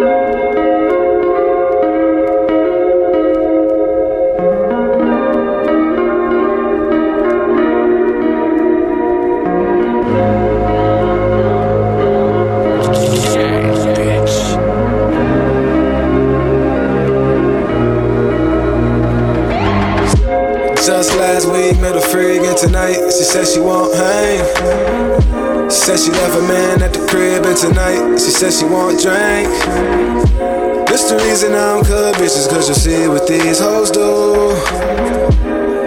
Just last week, met a freak and tonight she said she won't hang. Said she left a man at the crib and tonight she said she won't drink. This the reason I don't cut bitches, cause you see what these hoes do.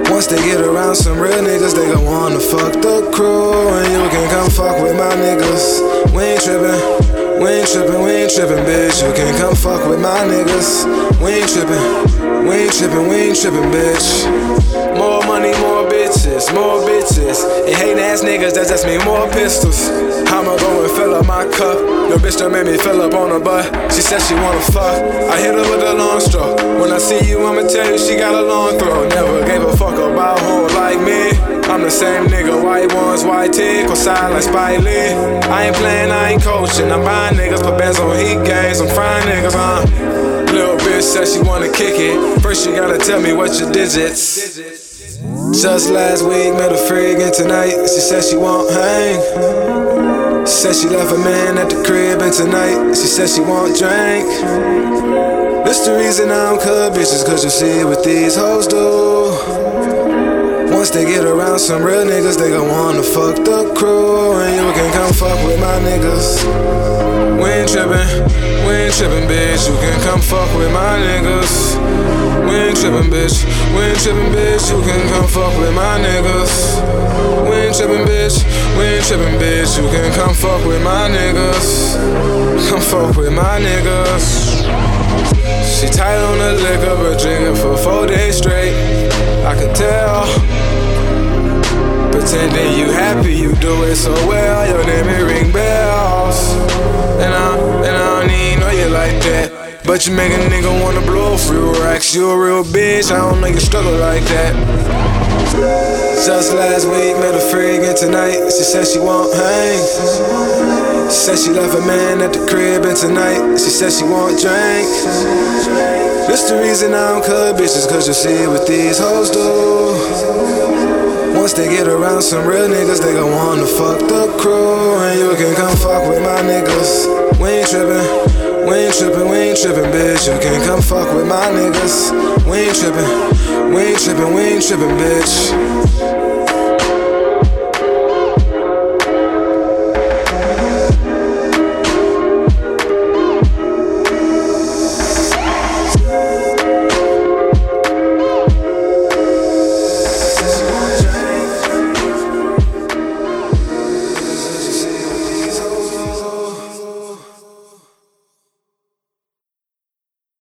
Once they get around some real niggas, they gon' wanna fuck the crew. And you can come fuck with my niggas. We ain't trippin', we ain't trippin', we ain't trippin', bitch. You can come fuck with my niggas. We ain't trippin', we ain't trippin', we ain't trippin', bitch. More money, more bitches, more bitches. And hating ass niggas, that just mean more pistols. I'ma go and fill up my cup. Your bitch done made me fill up on her butt. She said she wanna fuck. I hit her with a long stroke. When I see you, I'ma tell you she got a long throw. Never gave a fuck about who like me. I'm the same nigga, white ones, white tee, side like Spike Lee. I ain't playing, I ain't coaching. I'm buying niggas, put bands on heat games. I'm frying niggas, huh? Little bitch said she wanna kick it. First, you gotta tell me what's your digits. Just last week, met a freak, and tonight she said she won't hang. Said she left a man at the crib, and tonight she said she won't drink. This the reason I don't cut bitches, cause you see what these hoes do. Once they get around some real niggas, they gon' wanna fuck the crew. And you can come fuck with my niggas. We ain't trippin', we ain't trippin', bitch. You can come fuck with my niggas. We ain't trippin', bitch. We ain't trippin', bitch. You can come fuck with my niggas. We ain't trippin', bitch. We ain't trippin', bitch. You can come fuck with my niggas. Come fuck with my niggas. She tight on the liquor, but drinking for four days straight. I can tell. Pretending you happy, you do it so well. Your name it ring bells. And I, and I don't even know you like that. But you make a nigga wanna blow a few racks. You a real bitch, I don't know you struggle like that. Just last week, met a freak, and tonight she said she won't hang. She said she left a man at the crib, and tonight she said she won't drink. This the reason I don't cut bitches, cause you see what these hoes do. Once they get around some real niggas, they gon' wanna fuck the crew. And you can come fuck with my niggas. We ain't trippin', we ain't trippin', we ain't trippin', bitch. You can't come fuck with my niggas. We ain't trippin', we ain't trippin', we ain't trippin', bitch.